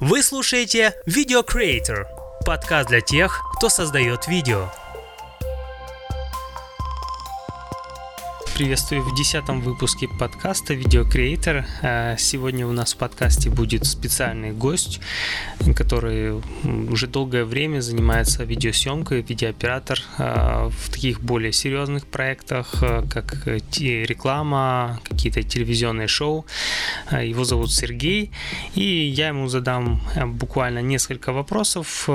Вы слушаете Video Creator, подкаст для тех, кто создает видео. Приветствую в десятом выпуске подкаста Видеокреатор. Сегодня у нас в подкасте будет специальный гость, который уже долгое время занимается видеосъемкой, видеооператор а, в таких более серьезных проектах, а, как реклама, какие-то телевизионные шоу. А, его зовут Сергей, и я ему задам буквально несколько вопросов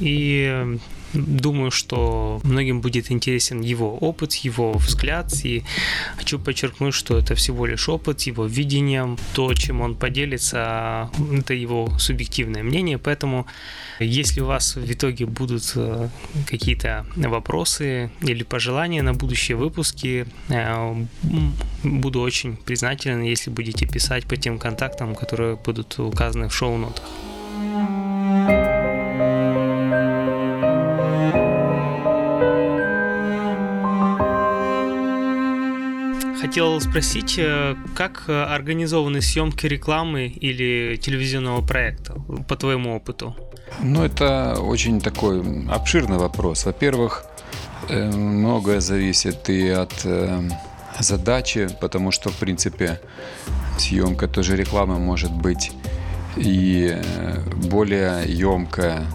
и Думаю, что многим будет интересен его опыт, его взгляд, и хочу подчеркнуть, что это всего лишь опыт, его видение, то, чем он поделится, это его субъективное мнение, поэтому если у вас в итоге будут э, какие-то вопросы или пожелания на будущие выпуски, э, буду очень признателен, если будете писать по тем контактам, которые будут указаны в шоу-нотах. Хотел спросить, э, как э, организованы съемки рекламы или телевизионного проекта, по твоему опыту? Ну, это очень такой обширный вопрос. Во-первых, э, многое зависит и от задачи, потому что, в принципе, съемка тоже рекламы может быть и более емкая,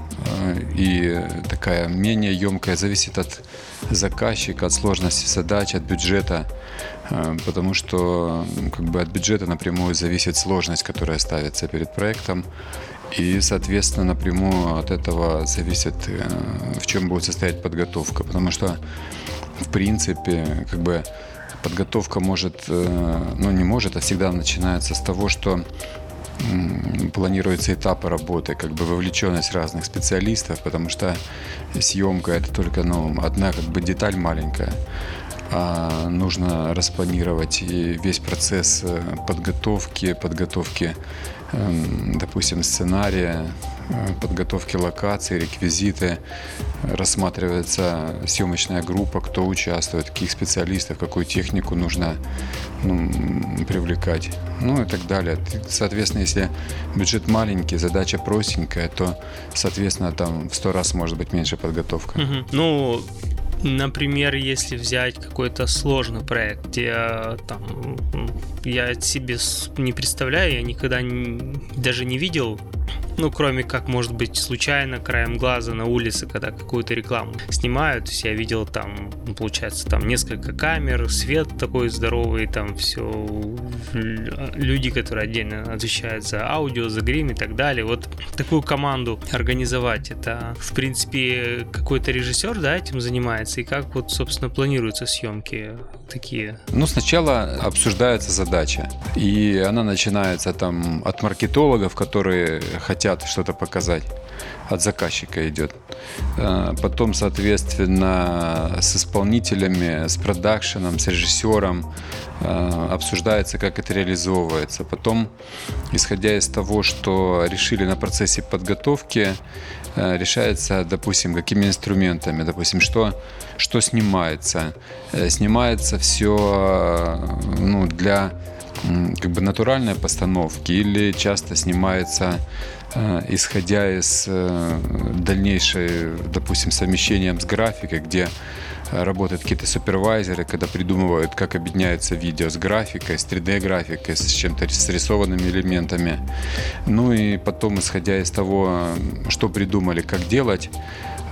и такая менее емкая, зависит от заказчика, от сложности задач, от бюджета. Э, потому что как бы от бюджета напрямую зависит сложность, которая ставится перед проектом. И, соответственно, напрямую от этого зависит, э, в чем будет состоять подготовка. Потому что, в принципе, как бы подготовка может, э, ну не может, а всегда начинается с того, что планируются этапы работы, как бы вовлеченность разных специалистов, потому что съемка это только ну, одна как бы деталь маленькая нужно распланировать весь процесс э, подготовки, подготовки, эм, допустим, сценария, э, подготовки локаций, реквизиты, рассматривается съемочная группа, кто участвует, каких специалистов, какую технику нужно ну, привлекать, ну и так далее. Соответственно, если бюджет маленький, задача простенькая, то, соответственно, там в сто раз может быть меньше подготовка. Угу. Ну, Например, если взять какой-то сложный проект, где там я себе не представляю, я никогда не, даже не видел ну, кроме как, может быть, случайно краем глаза на улице, когда какую-то рекламу снимают. То есть я видел там, ну, получается, там несколько камер, свет такой здоровый, там все люди, которые отдельно отвечают за аудио, за грим и так далее. Вот такую команду организовать, это, в принципе, какой-то режиссер, да, этим занимается, и как вот, собственно, планируются съемки такие? Ну, сначала обсуждается задача, и она начинается там от маркетологов, которые хотят хотят что-то показать. От заказчика идет. Э, потом, соответственно, с исполнителями, с продакшеном, с режиссером э, обсуждается, как это реализовывается. Потом, исходя из того, что решили на процессе подготовки, э, решается, допустим, какими инструментами, допустим, что, что снимается. Снимается все ну, для как бы натуральной постановки или часто снимается Э, исходя из э, дальнейшей, допустим, совмещением с графикой, где работают какие-то супервайзеры, когда придумывают, как объединяется видео с графикой, с 3D-графикой, с чем-то с рисованными элементами. Ну и потом, исходя из того, что придумали, как делать,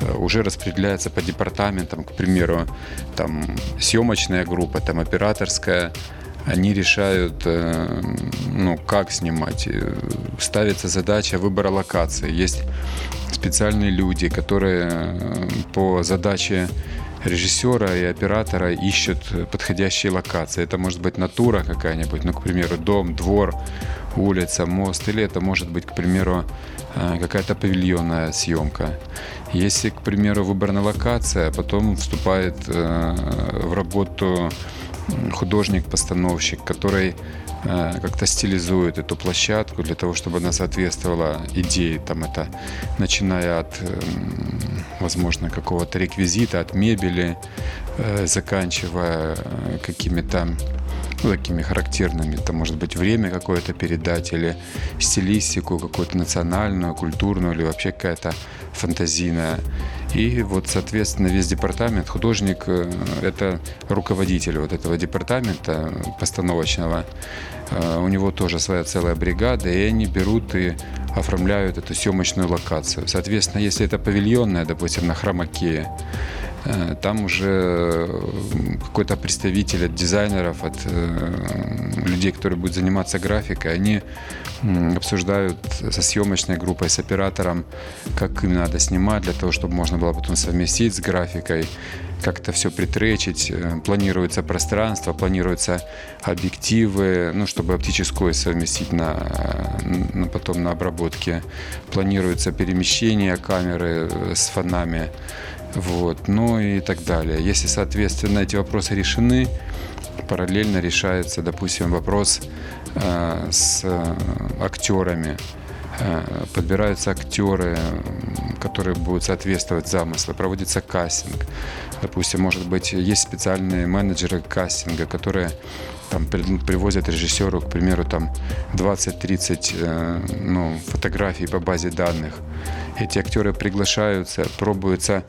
э, уже распределяется по департаментам, к примеру, там съемочная группа, там операторская, они решают, э, ну, как снимать. Ставится задача выбора локации. Есть специальные люди, которые э, по задаче режиссера и оператора ищут подходящие локации. Это может быть натура какая-нибудь, ну, к примеру, дом, двор, улица, мост, или это может быть, к примеру, э, какая-то павильонная съемка. Если, к примеру, выбрана локация, потом вступает в работу художник-постановщик, который э, как-то стилизуют эту площадку для того, чтобы она соответствовала идее. Там это начиная от, эм, возможно, какого-то реквизита, от мебели, э, заканчивая какими-то ну, такими характерными. Это может быть время какое-то передать или стилистику какую-то национальную, культурную или вообще какая-то фантазийная. И вот, соответственно, весь департамент, художник э, – это руководитель вот этого департамента постановочного. Э, у него тоже своя целая бригада, и они берут и оформляют эту съемочную локацию. Соответственно, если это павильонная, допустим, на Хромакее, там уже какой-то представитель от дизайнеров, от э, людей, которые будут заниматься графикой, они обсуждают со съемочной группой, с оператором, как им надо снимать для того, чтобы можно было потом совместить с графикой, как это все притречить. Э, планируется пространство, планируются объективы, ну, чтобы оптическое совместить на, на потом на обработке. Планируется перемещение камеры с фонами вот, ну и так далее. Если, соответственно, эти вопросы решены, параллельно решается, допустим, вопрос э, с актерами. Э, подбираются актеры, которые будут соответствовать замыслу, проводится кастинг. Допустим, может быть, есть специальные менеджеры кастинга, которые там привозят режиссеру, к примеру, там 20-30 э, ну, фотографий по базе данных. Эти актеры приглашаются, пробуются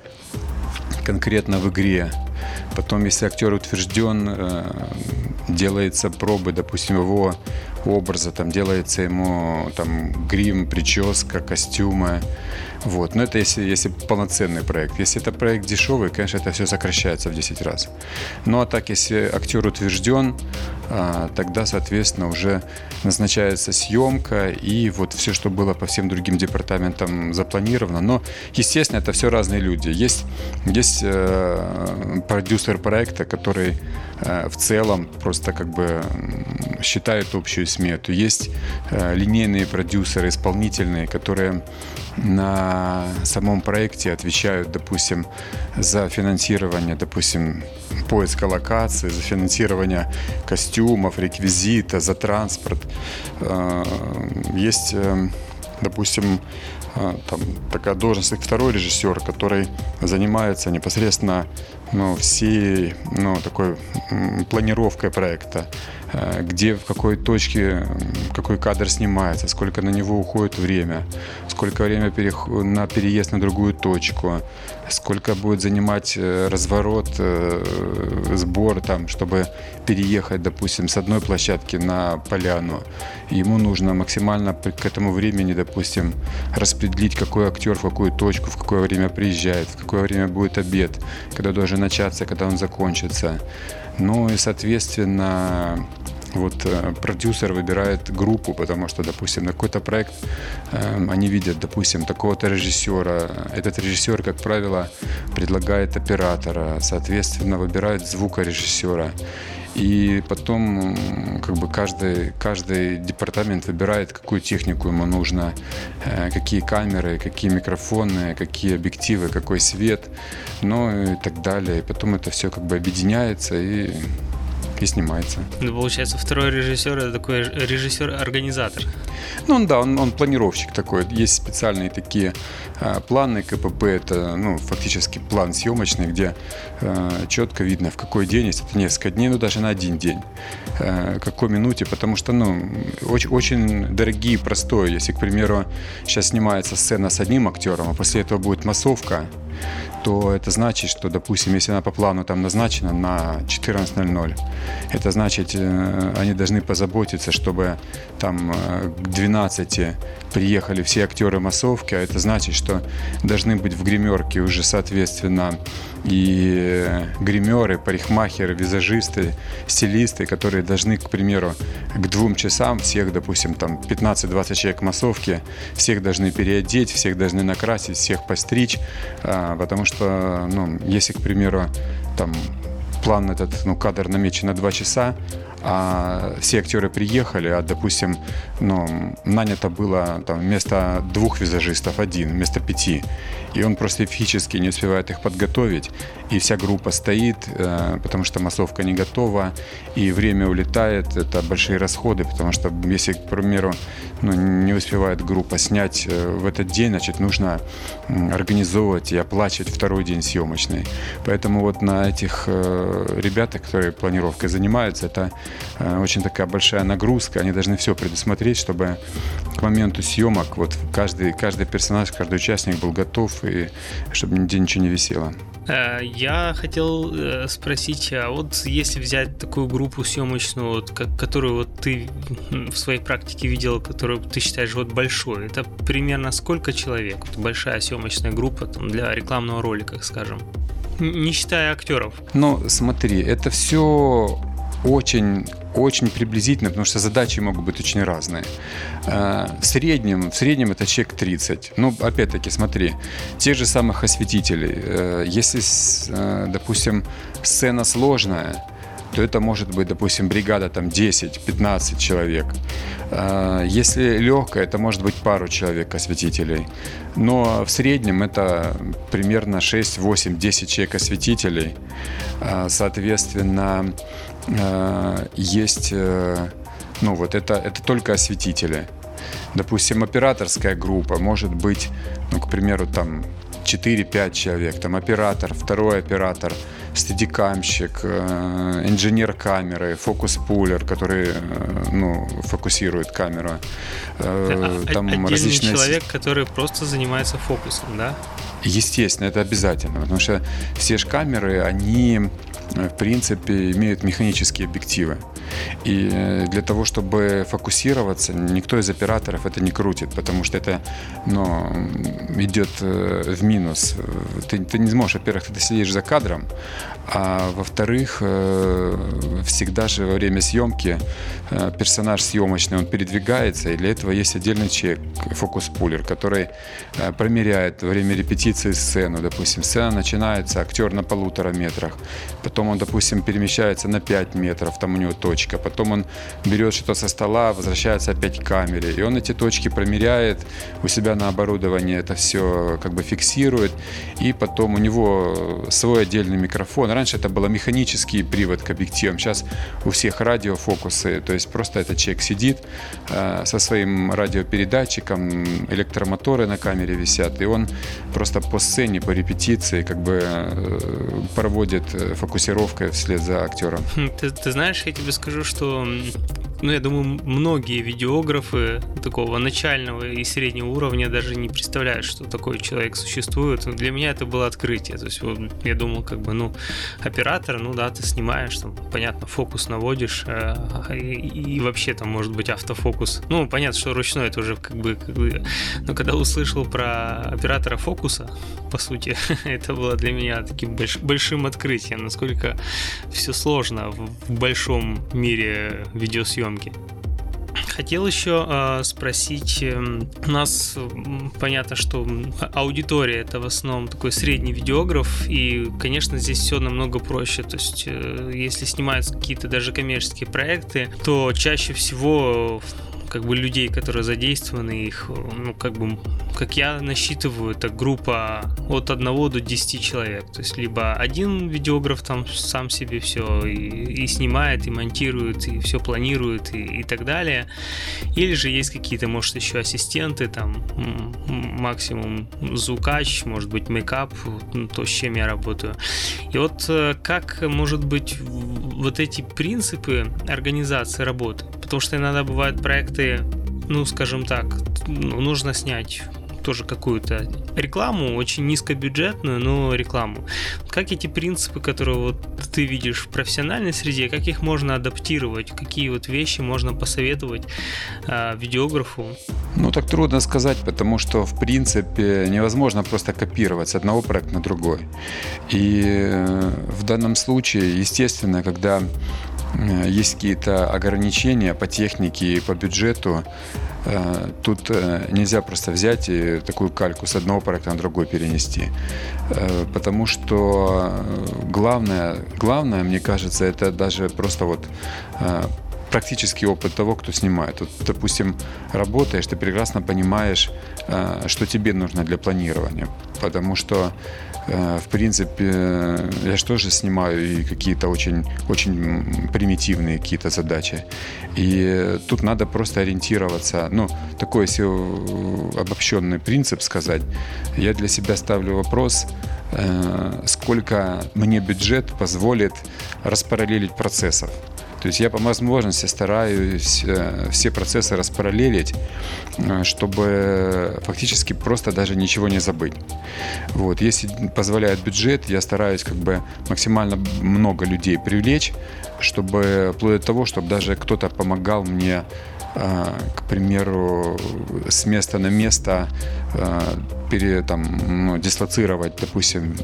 конкретно в игре. Потом, если актер утвержден, э, делается пробы, допустим, его образа, там делается ему там грим, прическа, костюмы. Вот. Но это если, если полноценный проект. Если это проект дешевый, конечно, это все сокращается в 10 раз. Ну а так, если актер утвержден, а, тогда, соответственно, уже назначается съемка и вот все, что было по всем другим департаментам запланировано. Но, естественно, это все разные люди. Есть, есть э, продюсер проекта, который в целом просто как бы считает общую смету. Есть э, линейные продюсеры, исполнительные, которые на самом проекте отвечают, допустим, за финансирование, допустим, поиска локации, за финансирование костюмов, реквизита, за транспорт. Э, есть, э, допустим, э, там такая должность, второй режиссер, который занимается непосредственно ну, всей ну, такой планировкой проекта, где, в какой точке, какой кадр снимается, сколько на него уходит время, сколько время на переезд на другую точку, сколько будет занимать э, разворот, э, сбор, там, чтобы переехать, допустим, с одной площадки на поляну. Ему нужно максимально к этому времени, допустим, распределить, какой актер в какую точку, в какое время приезжает, в какое время будет обед, когда должен начаться, когда он закончится. Ну и, соответственно, вот э, продюсер выбирает группу, потому что, допустим, на какой-то проект э, они видят, допустим, такого-то режиссера. Этот режиссер, как правило, предлагает оператора, соответственно, выбирают звукорежиссера. И потом как бы каждый, каждый департамент выбирает, какую технику ему нужно, э, какие камеры, какие микрофоны, какие объективы, какой свет, ну и так далее. И потом это все как бы объединяется и и снимается. Ну, получается, второй режиссер это такой режиссер-организатор. Ну, он, да, он, он планировщик такой. Есть специальные такие э, планы КПП. Это, ну, фактически план съемочный, где э, четко видно, в какой день, если это несколько дней, ну, даже на один день, э, какой минуте, потому что, ну, очень, очень дорогие простое. Если, к примеру, сейчас снимается сцена с одним актером, а после этого будет массовка, то это значит, что, допустим, если она по плану там назначена на 14.00, это значит, э, они должны позаботиться, чтобы там э, к 12 приехали все актеры массовки, а это значит, что должны быть в гримерке уже, соответственно, и гримеры, парикмахеры, визажисты, стилисты, которые должны, к примеру, к двум часам всех, допустим, там 15-20 человек массовки, всех должны переодеть, всех должны накрасить, всех постричь, а, потому что, ну, если, к примеру, там план этот, ну, кадр намечен на 2 часа, а все актеры приехали, а, допустим, ну, нанято было там, вместо двух визажистов один, вместо пяти. И он просто физически не успевает их подготовить, и вся группа стоит, э, потому что массовка не готова, и время улетает, это большие расходы, потому что если, к примеру, ну, не успевает группа снять э, в этот день, значит, нужно организовывать и оплачивать второй день съемочный. Поэтому вот на этих э, ребятах, которые планировкой занимаются, это очень такая большая нагрузка, они должны все предусмотреть, чтобы к моменту съемок вот каждый, каждый персонаж, каждый участник был готов, и чтобы нигде ничего не висело. Э, я хотел э, спросить, а вот если взять такую группу съемочную, вот, которую вот ты в своей практике видел, которую ты считаешь вот большой, это примерно сколько человек? Вот большая съемочная группа там, для рекламного ролика, скажем, не считая актеров. Ну, смотри, это все очень, очень приблизительно, потому что задачи могут быть очень разные. Э, в среднем, в среднем это чек 30. Ну, опять-таки, смотри, тех же самых осветителей. Э, если, э, допустим, сцена сложная, то это может быть, допустим, бригада там 10-15 человек. Если легкая, это может быть пару человек осветителей. Но в среднем это примерно 6, 8, 10 человек осветителей. Соответственно, есть, э, ну вот это, это только осветители. Допустим, операторская группа может быть, ну, к примеру, там 4-5 человек, там оператор, второй оператор, стедикамщик, э, инженер камеры, фокус-пулер, который ну, фокусирует камеру. Там Отдельный различные... человек, который просто занимается фокусом, да? Естественно, это обязательно, потому что все же камеры, они в принципе, имеют механические объективы. И э, для того, чтобы фокусироваться, никто из операторов это не крутит, потому что это ну, идет э, в минус. Ты, ты не сможешь, во-первых, ты следишь за кадром, а во-вторых, э, всегда же во время съемки персонаж съемочный, он передвигается, и для этого есть отдельный человек, фокус-пулер, который промеряет время репетиции сцену. Допустим, сцена начинается, актер на полутора метрах, потом он, допустим, перемещается на 5 метров, там у него точка точка, потом он берет что-то со стола, возвращается опять к камере, и он эти точки промеряет у себя на оборудовании, это все как бы фиксирует, и потом у него свой отдельный микрофон. Раньше это был механический привод к объективам, сейчас у всех радиофокусы, то есть просто этот человек сидит э, со своим радиопередатчиком, электромоторы на камере висят, и он просто по сцене, по репетиции как бы э, проводит э, фокусировкой вслед за актером. Хм, ты, ты знаешь, я тебе скажу, скажу, что ну, я думаю, многие видеографы такого начального и среднего уровня даже не представляют, что такой человек существует. Для меня это было открытие. То есть вот, я думал, как бы, ну, оператор, ну да, ты снимаешь, там, понятно, фокус наводишь, э, и, и вообще там может быть автофокус. Ну, понятно, что ручной это уже как бы, как бы... Но когда услышал про оператора фокуса, по сути, это было для меня таким больш, большим открытием, насколько все сложно в, в большом мире видеосъемки съемки. Хотел еще э, спросить, э, у нас понятно, что аудитория это в основном такой средний видеограф, и, конечно, здесь все намного проще. То есть, э, если снимаются какие-то даже коммерческие проекты, то чаще всего как бы людей, которые задействованы, их, ну, как бы, как я насчитываю, это группа от 1 до 10 человек. То есть, либо один видеограф там сам себе все и, и снимает, и монтирует, и все планирует, и, и так далее. Или же есть какие-то, может, еще ассистенты, там, максимум звукач, может быть, мейкап, ну, то, с чем я работаю. И вот э, как, может быть, вот эти принципы организации работы, потому что иногда бывают проекты, ну, скажем так, ну, нужно снять тоже какую-то рекламу, очень низкобюджетную, но рекламу. Как эти принципы, которые вот ты видишь в профессиональной среде, как их можно адаптировать, какие вот вещи можно посоветовать э, видеографу? Ну, так трудно сказать, потому что, в принципе, невозможно просто копировать с одного проекта на другой. И э, в данном случае, естественно, когда есть какие-то ограничения по технике и по бюджету, э, тут нельзя просто взять и такую кальку с одного проекта на другой перенести. Потому что главное, главное, мне кажется, это даже просто вот практический опыт того, кто снимает. Вот, допустим, работаешь, ты прекрасно понимаешь, что тебе нужно для планирования. Потому что Э, в принципе, я же тоже снимаю и какие-то очень, очень примитивные какие-то задачи. И тут надо просто ориентироваться. Ну, такой, если обобщенный принцип сказать, я для себя ставлю вопрос, э, сколько мне бюджет позволит распараллелить процессов. То есть я по возможности стараюсь э, все процессы распараллелить, э, чтобы фактически просто даже ничего не забыть. Вот. Если позволяет бюджет, я стараюсь как бы максимально много людей привлечь, чтобы вплоть до того, чтобы даже кто-то помогал мне к примеру, с места на место а, пере, там, ну, дислоцировать, допустим,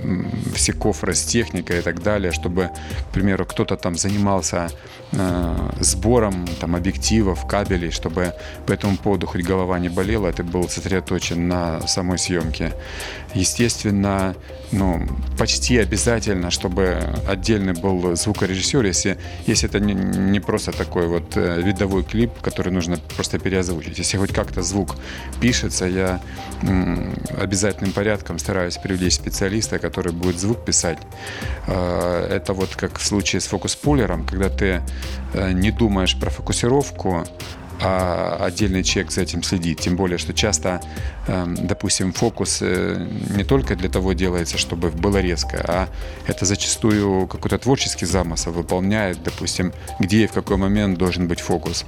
с техникой и так далее, чтобы, к примеру, кто-то там занимался э, сбором там, объективов, кабелей, чтобы по этому поводу хоть голова не болела, ты был сосредоточен на самой съемке. Естественно, ну, почти обязательно, чтобы отдельный был звукорежиссер, если, если это не, не просто такой вот э, видовой клип, который нужно просто переозвучить. Если хоть как-то звук пишется, я обязательным порядком стараюсь привлечь специалиста, который будет звук писать. Э, это вот как в случае с фокус-пулером, когда ты э, не думаешь про фокусировку, а отдельный человек за этим следит. Тем более, что часто, эм, допустим, фокус э, не только для того делается, чтобы было резко, а это зачастую какой-то творческий замысел выполняет, допустим, где и в какой момент должен быть фокус.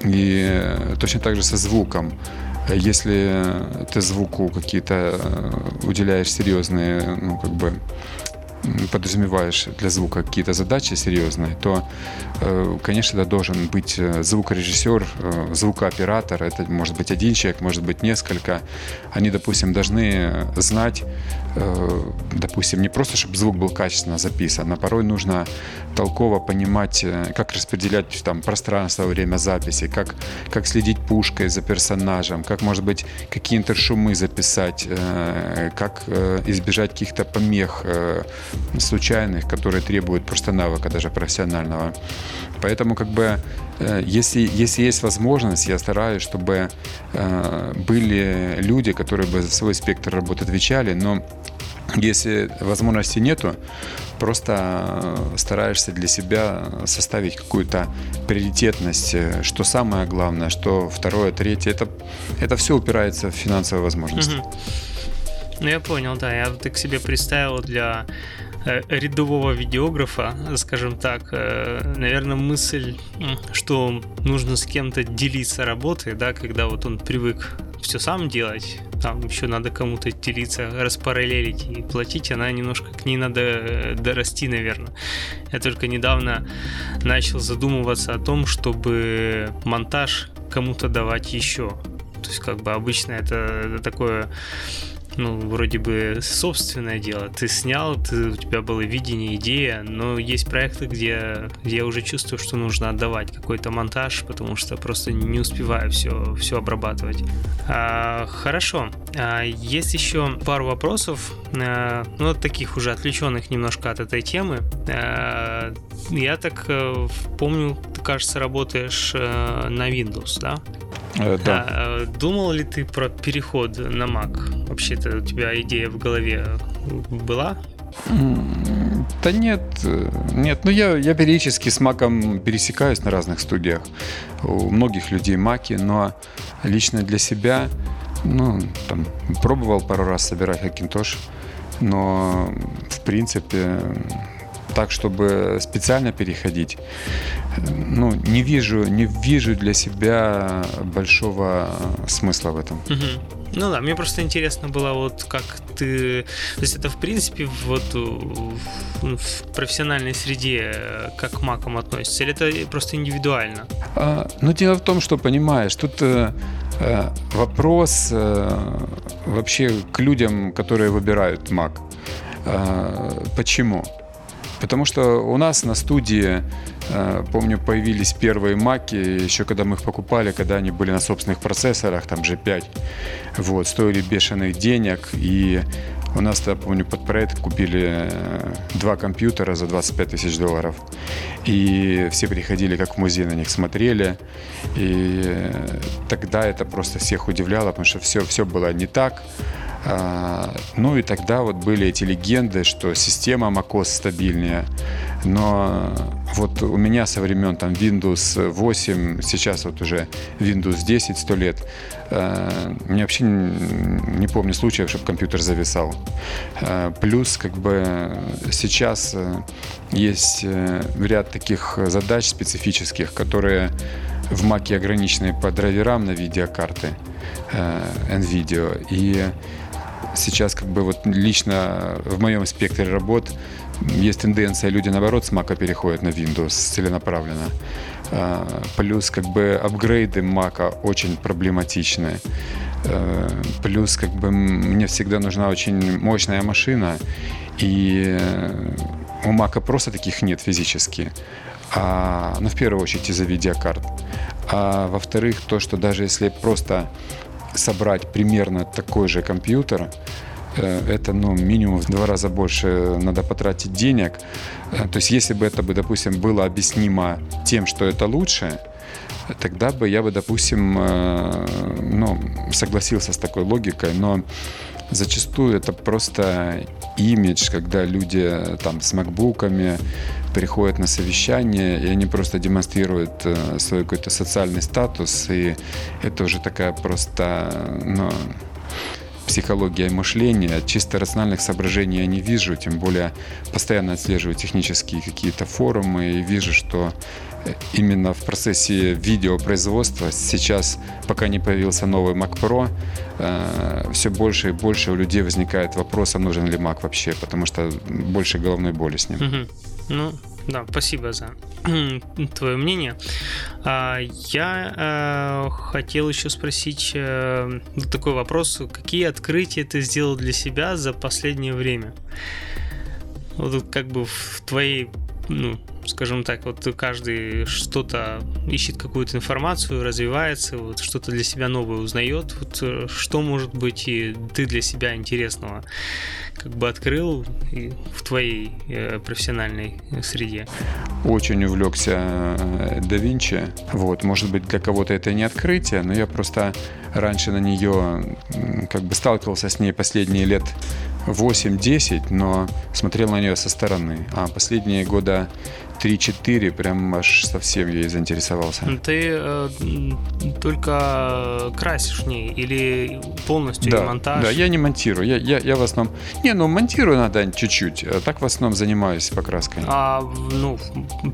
И точно так же со звуком. Если ты звуку какие-то э, уделяешь серьезные, ну, как бы, подразумеваешь для звука какие-то задачи серьезные, то, э, конечно, это должен быть э, звукорежиссер, звукооператор. Это может быть один человек, может быть несколько. Они, допустим, должны знать, допустим, не просто, чтобы звук был качественно записан, а порой нужно толково понимать, э, как распределять там пространство во время записи, как, как следить пушкой за персонажем, как, может быть, какие интершумы записать, э, как э, избежать каких-то помех случайных, которые требуют просто навыка, даже профессионального. Поэтому как бы если, если есть возможность, я стараюсь, чтобы были люди, которые бы за свой спектр работы отвечали, но если возможности нету, просто э, стараешься для себя составить какую-то приоритетность, э, что самое главное, что второе, третье. Это, это все упирается в финансовые возможности. Угу. Ну, я понял, да. Я так себе представил для э, рядового видеографа, скажем так, наверное, мысль, что нужно с кем-то делиться работой, да, когда вот он привык все сам делать, там еще надо кому-то делиться, распараллелить и платить, она немножко к ней надо э, дорасти, наверное. Я только недавно начал задумываться о том, чтобы монтаж кому-то давать еще. То есть, как бы обычно это такое ну, вроде бы собственное дело. Ты снял, ты, у тебя было видение, идея, но есть проекты, где, где я уже чувствую, что нужно отдавать какой-то монтаж, потому что просто не успеваю все, все обрабатывать. А, хорошо. А, есть еще пару вопросов, а, ну, таких уже отвлеченных немножко от этой темы. А, я так а, помню, ты, кажется, работаешь а, на Windows, да? Э, да. А, думал ли ты про переход на Mac? Вообще-то у тебя идея в голове была? Да нет, нет, ну я, я периодически с маком пересекаюсь на разных студиях. У многих людей маки, но лично для себя, ну, там, пробовал пару раз собирать Hackintosh, но в принципе так, чтобы специально переходить, ну, не вижу, не вижу для себя большого смысла в этом. Угу. Ну да, мне просто интересно было, вот как ты... То есть это, в принципе, вот в профессиональной среде как к макам относится? Или это просто индивидуально? А, ну, дело в том, что, понимаешь, тут э, э вопрос э, вообще к людям, которые выбирают мак. Э, почему? Потому что у нас на студии, э, помню, появились первые маки, еще когда мы их покупали, когда они были на собственных процессорах, там G5, вот, стоили бешеных денег, и у нас, я помню, под проект купили э, два компьютера за 25 тысяч долларов. И все приходили, как в музей на них смотрели. И э, тогда это просто всех удивляло, потому что все, все было не так. А, ну и тогда вот были эти легенды, что система macOS стабильнее. Но вот у меня со времен там Windows 8, сейчас вот уже Windows 10, 100 лет, э, мне вообще не помню случаев, чтобы компьютер зависал. Э, плюс как бы сейчас э, есть ряд таких задач специфических, которые в Mac ограничены по драйверам на видеокарты NVIDIA. И сейчас как бы вот лично в моем спектре работ есть тенденция, люди наоборот с Mac переходят на Windows целенаправленно. А, плюс как бы апгрейды Mac очень проблематичны. А, плюс как бы мне всегда нужна очень мощная машина, и у Mac просто таких нет физически. А, ну, в первую очередь из-за видеокарт. А во-вторых, то, что даже если просто собрать примерно такой же компьютер, э, это ну, минимум в два раза больше надо потратить денег. Э, то есть если бы это, бы, допустим, было объяснимо тем, что это лучше, тогда бы я бы, допустим, э, ну, согласился с такой логикой, но зачастую это просто имидж, когда люди там с макбуками приходят на совещание, и они просто демонстрируют э, свой какой-то социальный статус, и это уже такая просто, ну, психология мышления. Чисто рациональных соображений я не вижу, тем более постоянно отслеживаю технические какие-то форумы и вижу, что именно в процессе видеопроизводства сейчас, пока не появился новый Mac Pro, э, все больше и больше у людей возникает вопрос, а нужен ли Mac вообще, потому что больше головной боли с ним. Ну, да, спасибо за твое мнение. А, я э, хотел еще спросить э, такой вопрос. Какие открытия ты сделал для себя за последнее время? Вот как бы в твоей ну, скажем так, вот каждый что-то ищет какую-то информацию, развивается, вот что-то для себя новое узнает. Вот э, что может быть и ты для себя интересного как бы открыл в твоей э, профессиональной среде? Очень увлекся э, да Винчи. Вот, может быть, для кого-то это не открытие, но я просто раньше на нее как бы сталкивался с ней последние лет 8-10, но смотрел на нее со стороны. А последние года 3-4 прям аж совсем ей заинтересовался. Ты э, только красишь ней или полностью да, монтаж? Да, я не монтирую. Я, я, я в основном... Не, ну монтирую надо чуть-чуть. А так в основном занимаюсь покраской. А ну,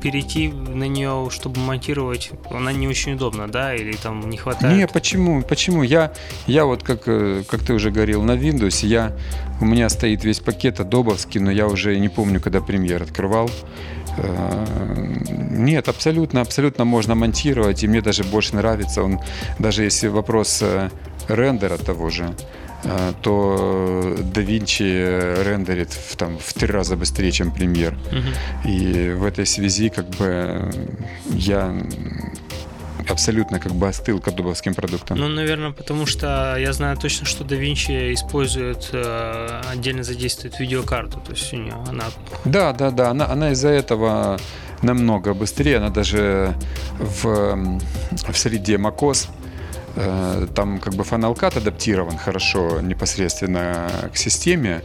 перейти на нее, чтобы монтировать, она не очень удобна, да? Или там не хватает? Не, почему? Почему? Я, я вот, как, э, как ты уже говорил, на Windows, я, у меня стоит весь пакет адобовский, но я уже не помню, когда премьер открывал. Э, нет, абсолютно, абсолютно можно монтировать, и мне даже больше нравится. Он, даже если вопрос э, рендера того же, э, то DaVinci рендерит в, там, в три раза быстрее, чем Premiere. Угу. И в этой связи как бы я абсолютно как бы остыл к адобовским продуктам. Ну, наверное, потому что я знаю точно, что DaVinci использует, э, отдельно задействует видеокарту, то есть у нее она... Да, да, да, она, она из-за этого намного быстрее, она даже в, в среде macOS э, там как бы Cut адаптирован хорошо непосредственно к системе,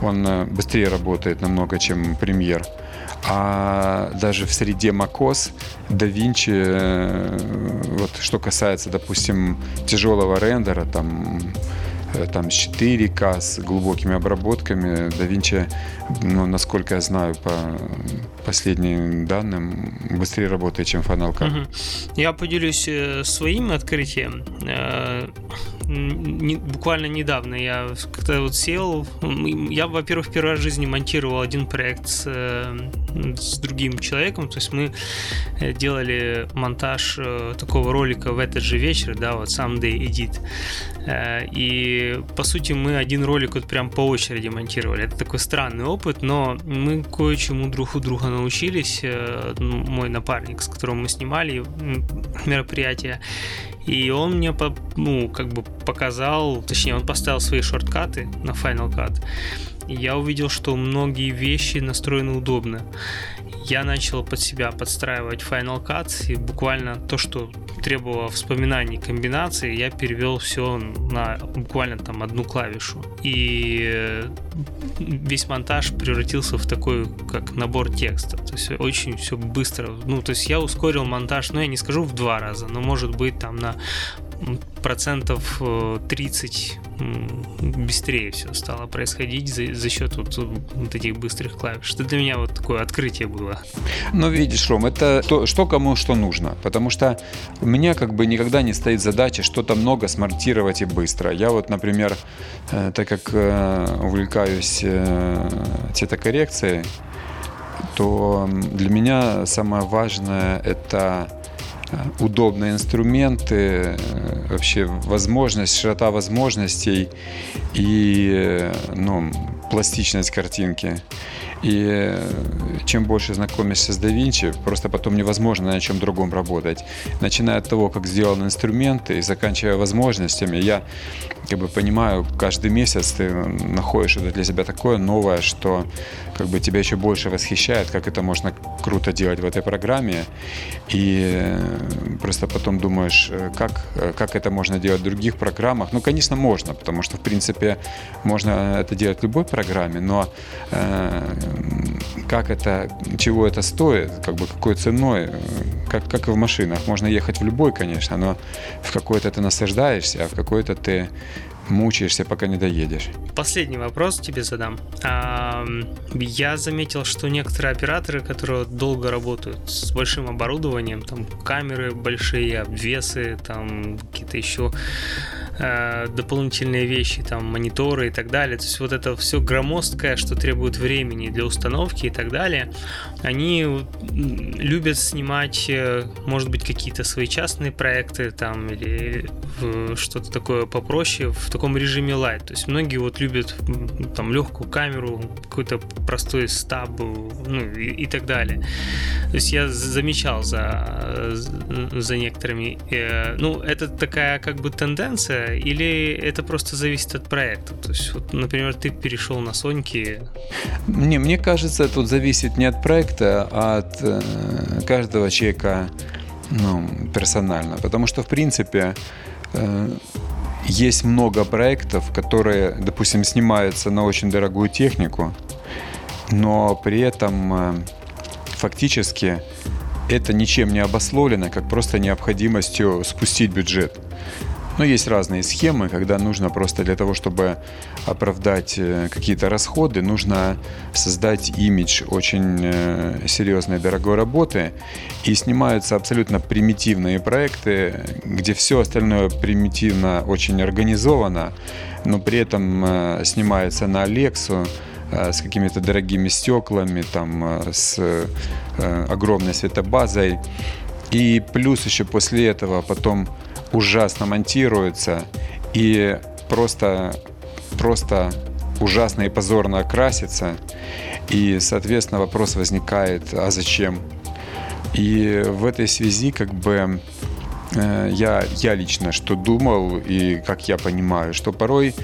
он э, быстрее работает намного, чем Premiere. А даже в среде macOS DaVinci, э, вот что касается, допустим, тяжелого рендера, там там с 4К с глубокими обработками. DaVinci, ну, насколько я знаю, по последним данным, быстрее работает, чем Final Cut. Я поделюсь э, своим открытием. не, буквально недавно я как-то вот сел. Я, во-первых, первый раз в жизни монтировал один проект с, с другим человеком. То есть мы э, делали монтаж э, такого ролика в этот же вечер, да, вот Someday Edit. Э, по сути мы один ролик вот прям по очереди монтировали. Это такой странный опыт, но мы кое-чему друг у друга научились. Ну, мой напарник, с которым мы снимали мероприятие. И он мне, ну, как бы показал, точнее, он поставил свои шорткаты на Final Cut. Я увидел, что многие вещи настроены удобно. Я начал под себя подстраивать Final Cut, и буквально то, что требовало вспоминаний комбинаций, я перевел все на буквально там одну клавишу. И весь монтаж превратился в такой, как набор текста. То есть очень все быстро. Ну, то есть я ускорил монтаж, ну, я не скажу в два раза, но может быть там на процентов 30 э, быстрее все стало происходить за, за счет вот, вот этих быстрых клавиш. Это для меня вот такое открытие было. Ну, видишь, Ром, это то, что кому что нужно. Потому что у меня как бы никогда не стоит задача что-то много смонтировать и быстро. Я вот, например, э, так как э, увлекаюсь цветокоррекцией, то для меня самое важное это удобные инструменты, вообще возможность, широта возможностей и ну, пластичность картинки. И э, чем больше знакомишься с DaVinci, просто потом невозможно на чем другом работать. Начиная от того, как сделаны инструменты, и заканчивая возможностями, я как бы понимаю, каждый месяц ты находишь это для себя такое новое, что как бы тебя еще больше восхищает, как это можно круто делать в этой программе. И э, просто потом думаешь, э, как, как это можно делать в других программах. Ну, конечно, можно, потому что, в принципе, можно это делать в любой программе, но как это, чего это стоит, как бы какой ценой, как, как и в машинах. Можно ехать в любой, конечно, но в какой-то ты наслаждаешься, а в какой-то ты мучаешься, пока не доедешь. Последний вопрос тебе задам. Я заметил, что некоторые операторы, которые долго работают с большим оборудованием, там камеры большие, обвесы, там какие-то еще Э, дополнительные вещи, там мониторы и так далее. То есть вот это все громоздкое, что требует времени для установки и так далее. Они любят снимать, э, может быть, какие-то свои частные проекты там или что-то такое попроще в таком режиме light. То есть многие вот любят там легкую камеру, какой-то простой стаб, ну и, и так далее. То есть я замечал за, за некоторыми. Э, ну, это такая как бы тенденция, или это просто зависит от проекта? То есть, вот, например, ты перешел на Соньки. Не, мне кажется, тут зависит не от проекта, а от э, каждого человека ну, персонально. Потому что, в принципе, э, есть много проектов, которые, допустим, снимаются на очень дорогую технику, но при этом э, фактически это ничем не обусловлено, как просто необходимостью спустить бюджет. Но есть разные схемы, когда нужно просто для того, чтобы оправдать э, какие-то расходы, нужно создать имидж очень э, серьезной дорогой работы. И снимаются абсолютно примитивные проекты, где все остальное примитивно очень организовано, но при этом э, снимается на Алексу, с какими-то дорогими стеклами, там, с огромной светобазой. И плюс еще после этого потом ужасно монтируется и просто, просто ужасно и позорно красится. И, соответственно, вопрос возникает, а зачем? И в этой связи как бы э, я, я лично что думал и как я понимаю, что порой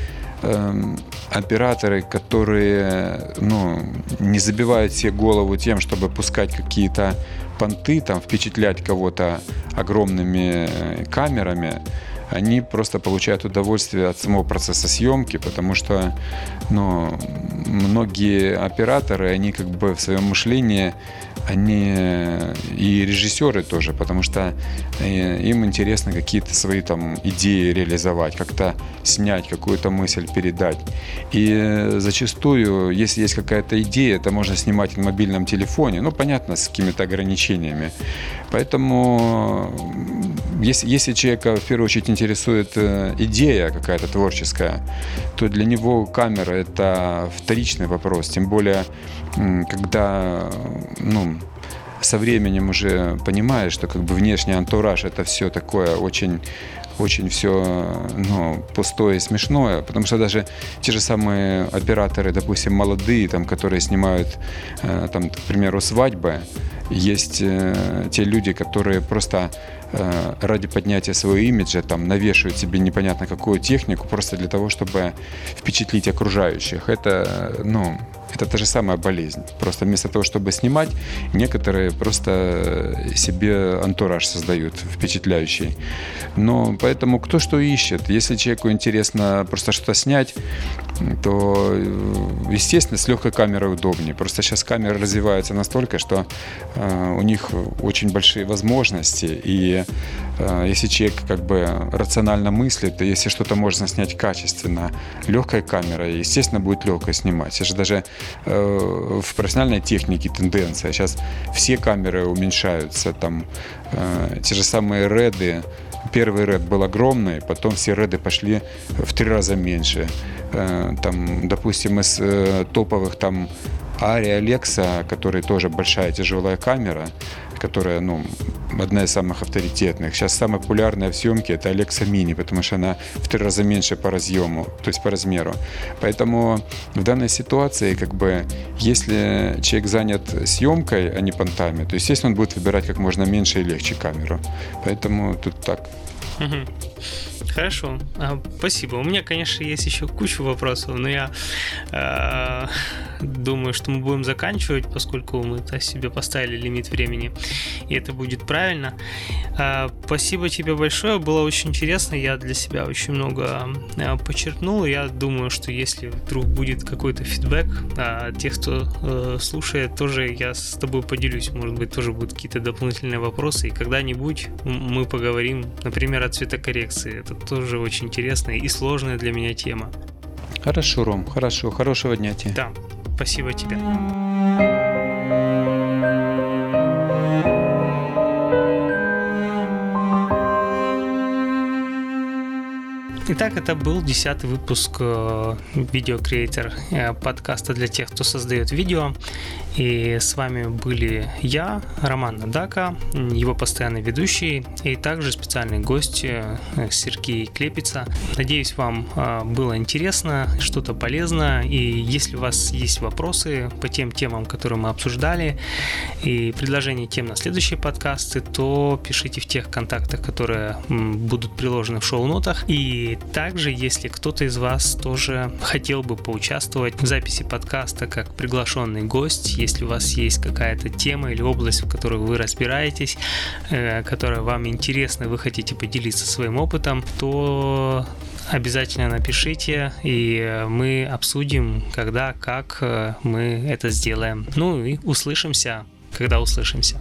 э, операторы, которые ну, не забивают себе голову тем, чтобы пускать какие-то понты, там, впечатлять кого-то огромными э, камерами, они просто получают удовольствие от самого процесса съемки, потому что ну, многие операторы, они как бы в своем мышлении они и режиссеры тоже, потому что э, им интересно какие-то свои там идеи реализовать, как-то снять, какую-то мысль передать. И зачастую, если есть какая-то идея, это можно снимать на мобильном телефоне, ну, понятно, с какими-то ограничениями. Поэтому если, если человека в первую очередь интересует э, идея какая-то творческая, то для него камера это вторичный вопрос. Тем более, когда ну, со временем уже понимаешь, что как бы внешний антураж это все такое очень очень все ну, пустое и смешное, потому что даже те же самые операторы, допустим, молодые, там, которые снимают, э, там, к примеру, свадьбы, есть э, те люди, которые просто э, ради поднятия своего имиджа там навешивают себе непонятно какую технику просто для того, чтобы впечатлить окружающих. Это, ну, это та же самая болезнь. Просто вместо того, чтобы снимать, некоторые просто себе антураж создают впечатляющий. Но поэтому кто что ищет. Если человеку интересно просто что-то снять, то, естественно, с легкой камерой удобнее. Просто сейчас камеры развиваются настолько, что э, у них очень большие возможности. И э, если человек как бы рационально мыслит, если что-то можно снять качественно легкой камерой, естественно, будет легко снимать. Сейчас же даже э, в профессиональной технике тенденция. Сейчас все камеры уменьшаются. Там э, те же самые реды. Первый ред был огромный, потом все реды пошли в три раза меньше. Э, там, допустим, из э, топовых там Ария Alexa, который тоже большая тяжелая камера, которая, ну, одна из самых авторитетных. Сейчас самая популярная в съемке это Alexa Mini, потому что она в три раза меньше по разъему, то есть по размеру. Поэтому в данной ситуации, как бы, если человек занят съемкой, а не понтами, то, естественно, он будет выбирать как можно меньше и легче камеру. Поэтому тут так. Хорошо, а, спасибо. У меня, конечно, есть еще куча вопросов, но я э, думаю, что мы будем заканчивать, поскольку мы себе поставили лимит времени, и это будет правильно. Э, спасибо тебе большое, было очень интересно, я для себя очень много э, подчеркнул. Я думаю, что если вдруг будет какой-то фидбэк от тех, кто э, слушает, тоже я с тобой поделюсь. Может быть, тоже будут какие-то дополнительные вопросы, и когда-нибудь мы поговорим, например, о цветокоррекции. Это тоже очень интересная и сложная для меня тема. Хорошо, Ром, хорошо. Хорошего дня тебе. Да, спасибо тебе. Итак, это был десятый выпуск видеокреатор э, э, подкаста для тех, кто создает видео. И с вами были я, Роман Надака, его постоянный ведущий, и также специальный гость э, Сергей Клепица. Надеюсь, вам было интересно, что-то полезно, и если у вас есть вопросы по тем темам, которые мы обсуждали, и предложения тем на следующие подкасты, то пишите в тех контактах, которые будут приложены в шоу-нотах. И также, если кто-то из вас тоже хотел бы поучаствовать в записи подкаста как приглашенный гость, если у вас есть какая-то тема или область, в которой вы разбираетесь, э, которая вам интересна, вы хотите поделиться своим опытом, то обязательно напишите, и мы обсудим, когда, как э, мы это сделаем. Ну и услышимся, когда услышимся.